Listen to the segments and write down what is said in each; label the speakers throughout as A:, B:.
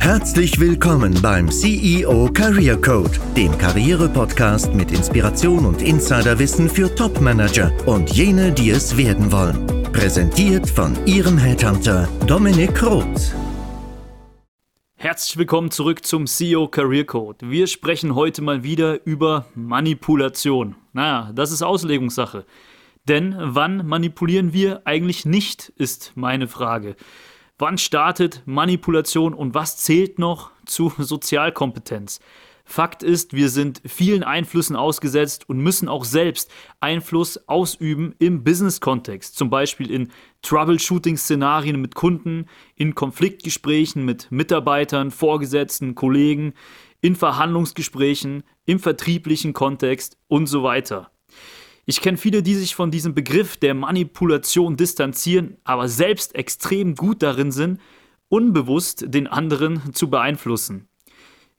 A: Herzlich willkommen beim CEO Career Code, dem Karriere-Podcast mit Inspiration und Insiderwissen für Top-Manager und jene, die es werden wollen. Präsentiert von Ihrem Headhunter Dominik Roth.
B: Herzlich willkommen zurück zum CEO Career Code. Wir sprechen heute mal wieder über Manipulation. Naja, das ist Auslegungssache. Denn wann manipulieren wir eigentlich nicht, ist meine Frage. Wann startet Manipulation und was zählt noch zu Sozialkompetenz? Fakt ist, wir sind vielen Einflüssen ausgesetzt und müssen auch selbst Einfluss ausüben im Business-Kontext, zum Beispiel in Troubleshooting-Szenarien mit Kunden, in Konfliktgesprächen mit Mitarbeitern, Vorgesetzten, Kollegen, in Verhandlungsgesprächen, im vertrieblichen Kontext und so weiter. Ich kenne viele, die sich von diesem Begriff der Manipulation distanzieren, aber selbst extrem gut darin sind, unbewusst den anderen zu beeinflussen.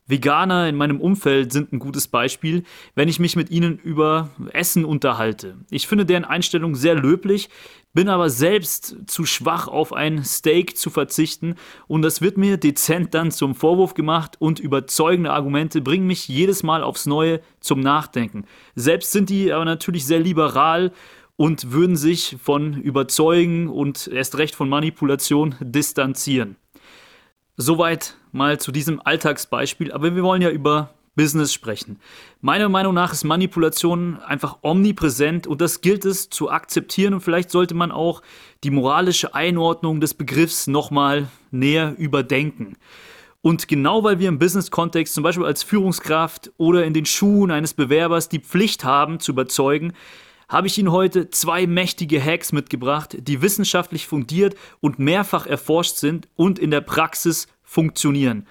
B: Veganer in meinem Umfeld sind ein gutes Beispiel, wenn ich mich mit ihnen über Essen unterhalte. Ich finde deren Einstellung sehr löblich, bin aber selbst zu schwach auf ein Steak zu verzichten und das wird mir dezent dann zum Vorwurf gemacht und überzeugende Argumente bringen mich jedes Mal aufs Neue zum Nachdenken. Selbst sind die aber natürlich sehr liberal und würden sich von Überzeugen und erst recht von Manipulation distanzieren. Soweit mal zu diesem Alltagsbeispiel, aber wir wollen ja über Business sprechen. Meiner Meinung nach ist Manipulation einfach omnipräsent und das gilt es zu akzeptieren und vielleicht sollte man auch die moralische Einordnung des Begriffs nochmal näher überdenken. Und genau weil wir im Business-Kontext, zum Beispiel als Führungskraft oder in den Schuhen eines Bewerbers, die Pflicht haben zu überzeugen, habe ich Ihnen heute zwei mächtige Hacks mitgebracht, die wissenschaftlich fundiert und mehrfach erforscht sind und in der Praxis funktionieren.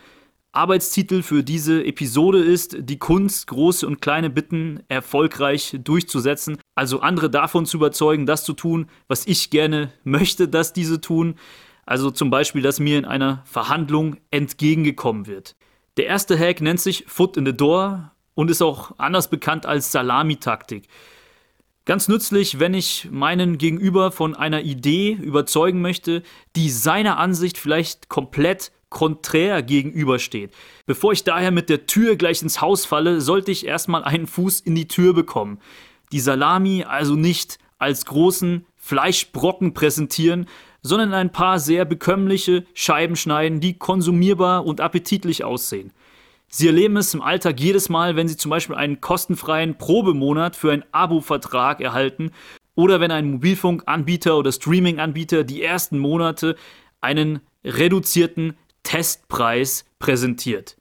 B: Arbeitstitel für diese Episode ist Die Kunst, große und kleine Bitten erfolgreich durchzusetzen, also andere davon zu überzeugen, das zu tun, was ich gerne möchte, dass diese tun. Also zum Beispiel, dass mir in einer Verhandlung entgegengekommen wird. Der erste Hack nennt sich Foot in the Door und ist auch anders bekannt als Salamitaktik. Ganz nützlich, wenn ich meinen Gegenüber von einer Idee überzeugen möchte, die seiner Ansicht vielleicht komplett konträr gegenübersteht. Bevor ich daher mit der Tür gleich ins Haus falle, sollte ich erstmal einen Fuß in die Tür bekommen. Die Salami also nicht als großen Fleischbrocken präsentieren, sondern ein paar sehr bekömmliche Scheiben schneiden, die konsumierbar und appetitlich aussehen. Sie erleben es im Alltag jedes Mal, wenn Sie zum Beispiel einen kostenfreien Probemonat für einen Abo-Vertrag erhalten oder wenn ein Mobilfunkanbieter oder Streaming-Anbieter die ersten Monate einen reduzierten Testpreis präsentiert.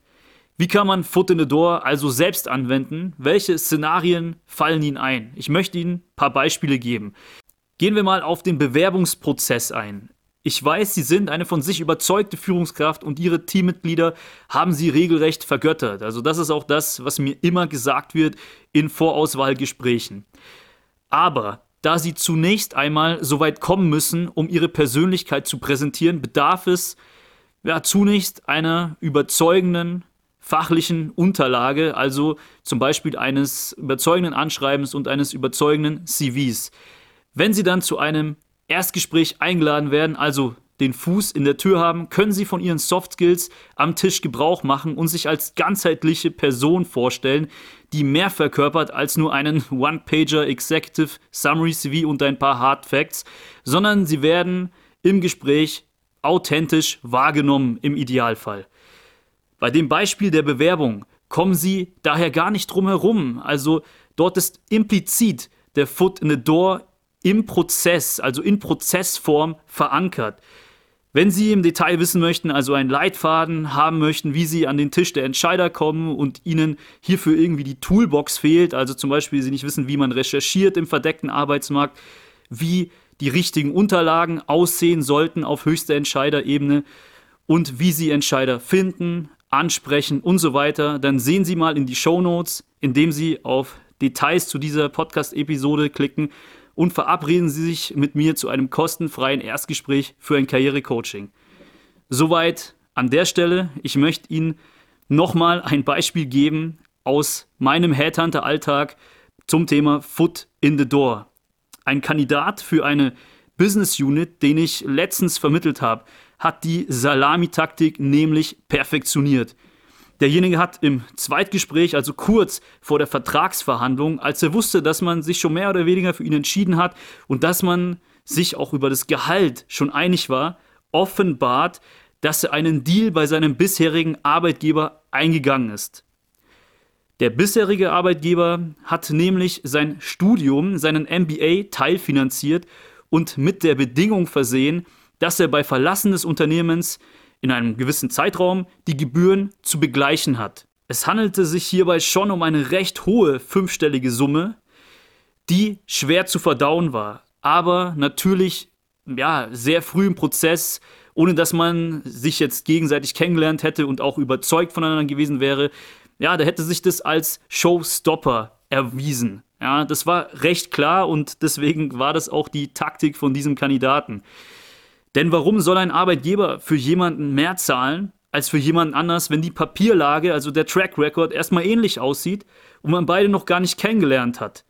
B: Wie kann man Foot in the Door also selbst anwenden? Welche Szenarien fallen Ihnen ein? Ich möchte Ihnen ein paar Beispiele geben. Gehen wir mal auf den Bewerbungsprozess ein. Ich weiß, Sie sind eine von sich überzeugte Führungskraft und Ihre Teammitglieder haben Sie regelrecht vergöttert. Also das ist auch das, was mir immer gesagt wird in Vorauswahlgesprächen. Aber da Sie zunächst einmal so weit kommen müssen, um Ihre Persönlichkeit zu präsentieren, bedarf es ja, zunächst einer überzeugenden fachlichen Unterlage, also zum Beispiel eines überzeugenden Anschreibens und eines überzeugenden CVs. Wenn Sie dann zu einem Erstgespräch eingeladen werden, also den Fuß in der Tür haben, können sie von ihren Soft Skills am Tisch Gebrauch machen und sich als ganzheitliche Person vorstellen, die mehr verkörpert als nur einen One-Pager Executive Summary CV und ein paar Hard Facts, sondern sie werden im Gespräch authentisch wahrgenommen im Idealfall. Bei dem Beispiel der Bewerbung kommen sie daher gar nicht drum herum, also dort ist implizit der Foot in the Door im Prozess, also in Prozessform verankert. Wenn Sie im Detail wissen möchten, also einen Leitfaden haben möchten, wie Sie an den Tisch der Entscheider kommen und Ihnen hierfür irgendwie die Toolbox fehlt, also zum Beispiel Sie nicht wissen, wie man recherchiert im verdeckten Arbeitsmarkt, wie die richtigen Unterlagen aussehen sollten auf höchster Entscheiderebene und wie Sie Entscheider finden, ansprechen und so weiter, dann sehen Sie mal in die Show Notes, indem Sie auf Details zu dieser Podcast-Episode klicken und verabreden Sie sich mit mir zu einem kostenfreien Erstgespräch für ein Karrierecoaching. Soweit an der Stelle. Ich möchte Ihnen nochmal ein Beispiel geben aus meinem Headhunter-Alltag zum Thema Foot in the Door. Ein Kandidat für eine Business Unit, den ich letztens vermittelt habe, hat die Salamitaktik nämlich perfektioniert. Derjenige hat im Zweitgespräch, also kurz vor der Vertragsverhandlung, als er wusste, dass man sich schon mehr oder weniger für ihn entschieden hat und dass man sich auch über das Gehalt schon einig war, offenbart, dass er einen Deal bei seinem bisherigen Arbeitgeber eingegangen ist. Der bisherige Arbeitgeber hat nämlich sein Studium, seinen MBA teilfinanziert und mit der Bedingung versehen, dass er bei Verlassen des Unternehmens in einem gewissen Zeitraum die Gebühren zu begleichen hat. Es handelte sich hierbei schon um eine recht hohe fünfstellige Summe, die schwer zu verdauen war, aber natürlich ja, sehr früh im Prozess, ohne dass man sich jetzt gegenseitig kennengelernt hätte und auch überzeugt voneinander gewesen wäre. Ja, da hätte sich das als Showstopper erwiesen. Ja, das war recht klar und deswegen war das auch die Taktik von diesem Kandidaten. Denn warum soll ein Arbeitgeber für jemanden mehr zahlen als für jemanden anders, wenn die Papierlage, also der Track Record, erstmal ähnlich aussieht und man beide noch gar nicht kennengelernt hat?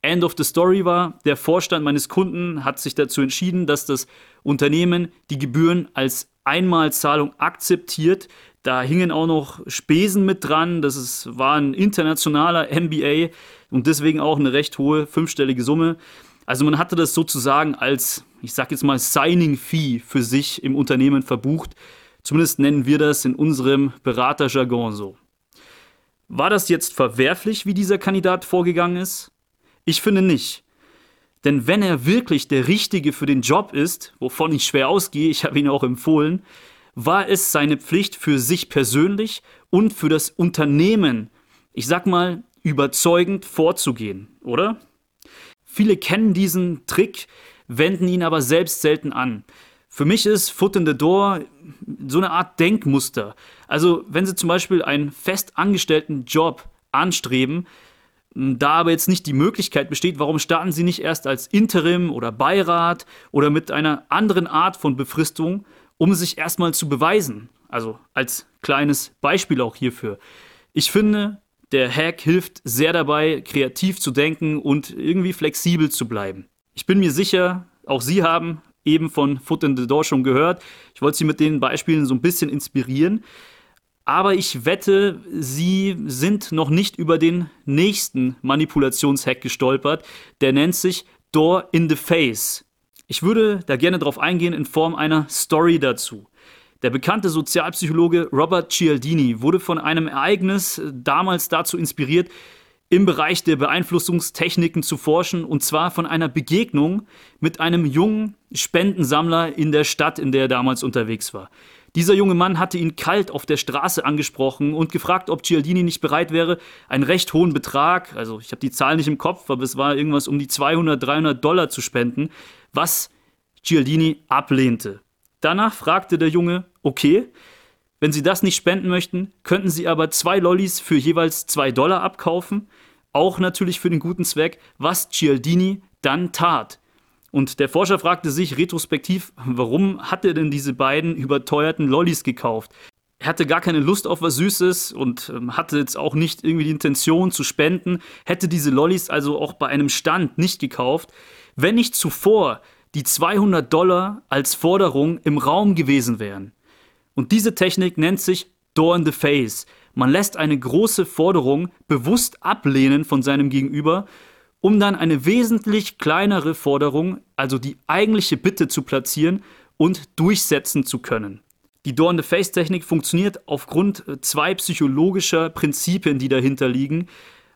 B: End of the story war, der Vorstand meines Kunden hat sich dazu entschieden, dass das Unternehmen die Gebühren als Einmalzahlung akzeptiert. Da hingen auch noch Spesen mit dran. Das ist, war ein internationaler MBA und deswegen auch eine recht hohe fünfstellige Summe. Also man hatte das sozusagen als, ich sag jetzt mal, Signing-Fee für sich im Unternehmen verbucht. Zumindest nennen wir das in unserem Beraterjargon so. War das jetzt verwerflich, wie dieser Kandidat vorgegangen ist? Ich finde nicht. Denn wenn er wirklich der Richtige für den Job ist, wovon ich schwer ausgehe, ich habe ihn auch empfohlen, war es seine Pflicht für sich persönlich und für das Unternehmen, ich sag mal, überzeugend vorzugehen, oder? Viele kennen diesen Trick, wenden ihn aber selbst selten an. Für mich ist Foot in the Door so eine Art Denkmuster. Also, wenn Sie zum Beispiel einen fest angestellten Job anstreben, da aber jetzt nicht die Möglichkeit besteht, warum starten Sie nicht erst als Interim oder Beirat oder mit einer anderen Art von Befristung, um sich erstmal zu beweisen? Also als kleines Beispiel auch hierfür. Ich finde, der Hack hilft sehr dabei, kreativ zu denken und irgendwie flexibel zu bleiben. Ich bin mir sicher, auch Sie haben eben von Foot in the Door schon gehört. Ich wollte Sie mit den Beispielen so ein bisschen inspirieren. Aber ich wette, Sie sind noch nicht über den nächsten Manipulationshack gestolpert. Der nennt sich Door in the Face. Ich würde da gerne drauf eingehen in Form einer Story dazu. Der bekannte Sozialpsychologe Robert Cialdini wurde von einem Ereignis damals dazu inspiriert, im Bereich der Beeinflussungstechniken zu forschen, und zwar von einer Begegnung mit einem jungen Spendensammler in der Stadt, in der er damals unterwegs war. Dieser junge Mann hatte ihn kalt auf der Straße angesprochen und gefragt, ob Cialdini nicht bereit wäre, einen recht hohen Betrag, also ich habe die Zahl nicht im Kopf, aber es war irgendwas um die 200, 300 Dollar zu spenden, was Cialdini ablehnte. Danach fragte der Junge, okay, wenn Sie das nicht spenden möchten, könnten Sie aber zwei Lollis für jeweils zwei Dollar abkaufen, auch natürlich für den guten Zweck, was Cialdini dann tat. Und der Forscher fragte sich retrospektiv, warum hat er denn diese beiden überteuerten Lollis gekauft? Er hatte gar keine Lust auf was Süßes und ähm, hatte jetzt auch nicht irgendwie die Intention zu spenden, hätte diese Lollis also auch bei einem Stand nicht gekauft, wenn nicht zuvor die 200 Dollar als Forderung im Raum gewesen wären. Und diese Technik nennt sich Door in the Face. Man lässt eine große Forderung bewusst ablehnen von seinem Gegenüber um dann eine wesentlich kleinere Forderung, also die eigentliche Bitte zu platzieren und durchsetzen zu können. Die Door-in-the-Face-Technik funktioniert aufgrund äh, zwei psychologischer Prinzipien, die dahinter liegen.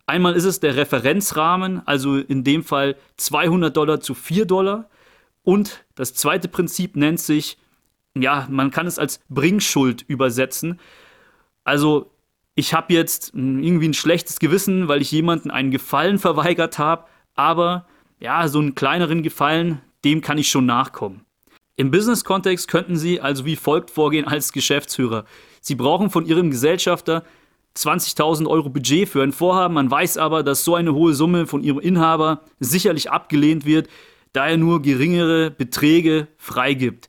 B: Einmal ist es der Referenzrahmen, also in dem Fall 200 Dollar zu 4 Dollar. Und das zweite Prinzip nennt sich, ja, man kann es als Bringschuld übersetzen. Also ich habe jetzt irgendwie ein schlechtes Gewissen, weil ich jemanden einen Gefallen verweigert habe, aber ja, so einen kleineren Gefallen, dem kann ich schon nachkommen. Im Business-Kontext könnten Sie also wie folgt vorgehen als Geschäftsführer. Sie brauchen von Ihrem Gesellschafter 20.000 Euro Budget für ein Vorhaben. Man weiß aber, dass so eine hohe Summe von Ihrem Inhaber sicherlich abgelehnt wird, da er nur geringere Beträge freigibt.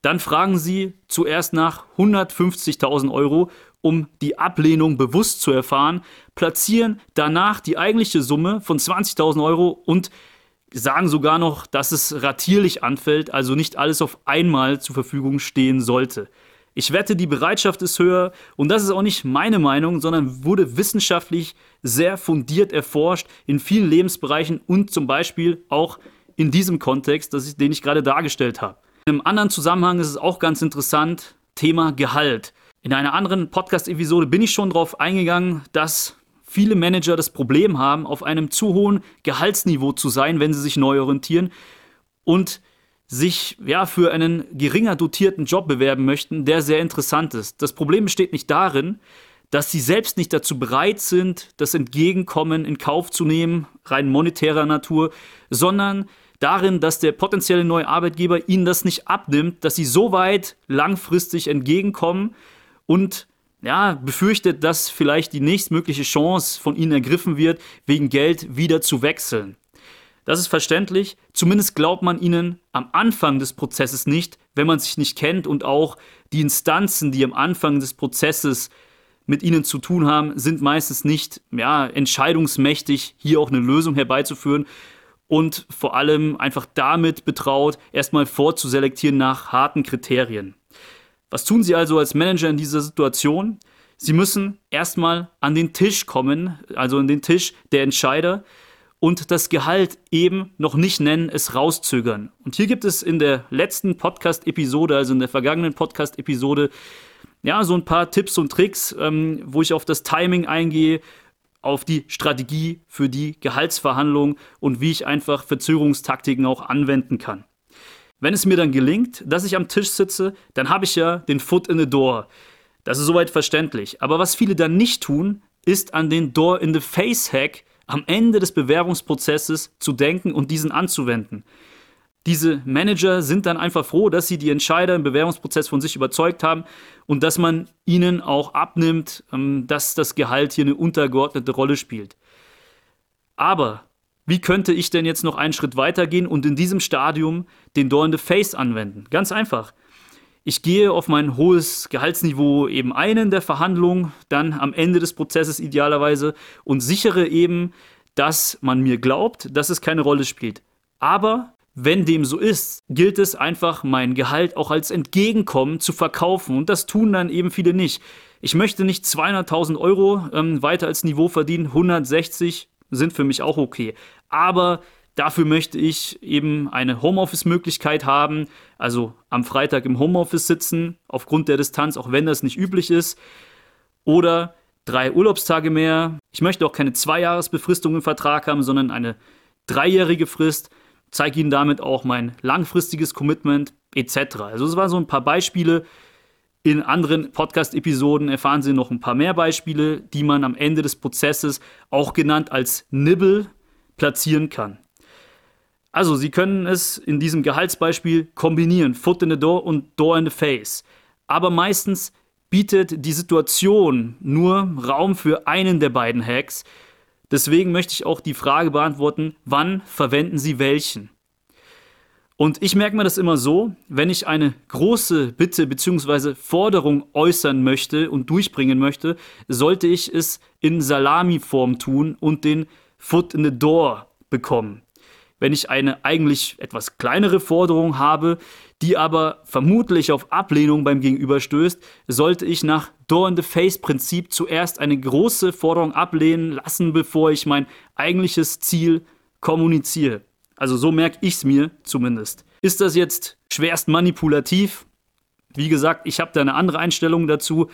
B: Dann fragen Sie zuerst nach 150.000 Euro um die Ablehnung bewusst zu erfahren, platzieren danach die eigentliche Summe von 20.000 Euro und sagen sogar noch, dass es ratierlich anfällt, also nicht alles auf einmal zur Verfügung stehen sollte. Ich wette, die Bereitschaft ist höher und das ist auch nicht meine Meinung, sondern wurde wissenschaftlich sehr fundiert erforscht in vielen Lebensbereichen und zum Beispiel auch in diesem Kontext, ich, den ich gerade dargestellt habe. In einem anderen Zusammenhang ist es auch ganz interessant, Thema Gehalt. In einer anderen Podcast-Episode bin ich schon darauf eingegangen, dass viele Manager das Problem haben, auf einem zu hohen Gehaltsniveau zu sein, wenn sie sich neu orientieren und sich ja für einen geringer dotierten Job bewerben möchten, der sehr interessant ist. Das Problem besteht nicht darin, dass sie selbst nicht dazu bereit sind, das Entgegenkommen in Kauf zu nehmen, rein monetärer Natur, sondern darin, dass der potenzielle neue Arbeitgeber ihnen das nicht abnimmt, dass sie so weit langfristig entgegenkommen und ja, befürchtet, dass vielleicht die nächstmögliche Chance von ihnen ergriffen wird, wegen Geld wieder zu wechseln. Das ist verständlich. Zumindest glaubt man ihnen am Anfang des Prozesses nicht, wenn man sich nicht kennt und auch die Instanzen, die am Anfang des Prozesses mit ihnen zu tun haben, sind meistens nicht ja, entscheidungsmächtig, hier auch eine Lösung herbeizuführen und vor allem einfach damit betraut, erstmal vorzuselektieren nach harten Kriterien. Was tun Sie also als Manager in dieser Situation? Sie müssen erstmal an den Tisch kommen, also an den Tisch der Entscheider, und das Gehalt eben noch nicht nennen, es rauszögern. Und hier gibt es in der letzten Podcast-Episode, also in der vergangenen Podcast-Episode, ja, so ein paar Tipps und Tricks, ähm, wo ich auf das Timing eingehe, auf die Strategie für die Gehaltsverhandlung und wie ich einfach Verzögerungstaktiken auch anwenden kann. Wenn es mir dann gelingt, dass ich am Tisch sitze, dann habe ich ja den Foot in the Door. Das ist soweit verständlich. Aber was viele dann nicht tun, ist an den Door in the Face Hack am Ende des Bewerbungsprozesses zu denken und diesen anzuwenden. Diese Manager sind dann einfach froh, dass sie die Entscheider im Bewerbungsprozess von sich überzeugt haben und dass man ihnen auch abnimmt, ähm, dass das Gehalt hier eine untergeordnete Rolle spielt. Aber wie könnte ich denn jetzt noch einen Schritt weitergehen und in diesem Stadium den Door in the Face anwenden? Ganz einfach. Ich gehe auf mein hohes Gehaltsniveau eben ein in der Verhandlung, dann am Ende des Prozesses idealerweise und sichere eben, dass man mir glaubt, dass es keine Rolle spielt. Aber wenn dem so ist, gilt es einfach, mein Gehalt auch als Entgegenkommen zu verkaufen. Und das tun dann eben viele nicht. Ich möchte nicht 200.000 Euro ähm, weiter als Niveau verdienen, 160 sind für mich auch okay. Aber Dafür möchte ich eben eine Homeoffice-Möglichkeit haben, also am Freitag im Homeoffice sitzen, aufgrund der Distanz, auch wenn das nicht üblich ist. Oder drei Urlaubstage mehr. Ich möchte auch keine Zweijahresbefristung im Vertrag haben, sondern eine dreijährige Frist. Zeige Ihnen damit auch mein langfristiges Commitment etc. Also es waren so ein paar Beispiele. In anderen Podcast-Episoden erfahren Sie noch ein paar mehr Beispiele, die man am Ende des Prozesses auch genannt als Nibble platzieren kann. Also, Sie können es in diesem Gehaltsbeispiel kombinieren, Foot in the Door und Door in the Face. Aber meistens bietet die Situation nur Raum für einen der beiden Hacks. Deswegen möchte ich auch die Frage beantworten, wann verwenden Sie welchen? Und ich merke mir das immer so, wenn ich eine große Bitte bzw. Forderung äußern möchte und durchbringen möchte, sollte ich es in Salamiform tun und den Foot in the Door bekommen wenn ich eine eigentlich etwas kleinere Forderung habe, die aber vermutlich auf Ablehnung beim Gegenüber stößt, sollte ich nach Door-in-the-Face-Prinzip zuerst eine große Forderung ablehnen lassen, bevor ich mein eigentliches Ziel kommuniziere. Also so merke ich es mir zumindest. Ist das jetzt schwerst manipulativ? Wie gesagt, ich habe da eine andere Einstellung dazu.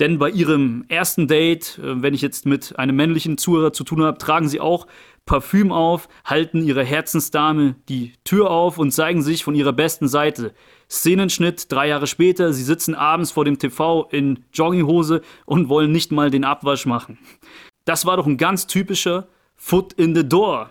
B: Denn bei ihrem ersten Date, äh, wenn ich jetzt mit einem männlichen Zuhörer zu tun habe, tragen sie auch Parfüm auf, halten ihrer Herzensdame die Tür auf und zeigen sich von ihrer besten Seite. Szenenschnitt, drei Jahre später, sie sitzen abends vor dem TV in Jogginghose und wollen nicht mal den Abwasch machen. Das war doch ein ganz typischer Foot in the Door.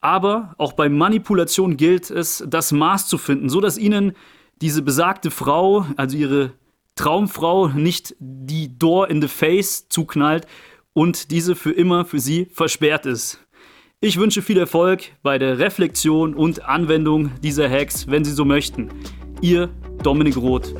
B: Aber auch bei Manipulation gilt es, das Maß zu finden, so dass ihnen diese besagte Frau, also ihre Traumfrau, nicht die Door in the Face zuknallt und diese für immer für sie versperrt ist. Ich wünsche viel Erfolg bei der Reflexion und Anwendung dieser Hacks, wenn Sie so möchten. Ihr Dominik Roth.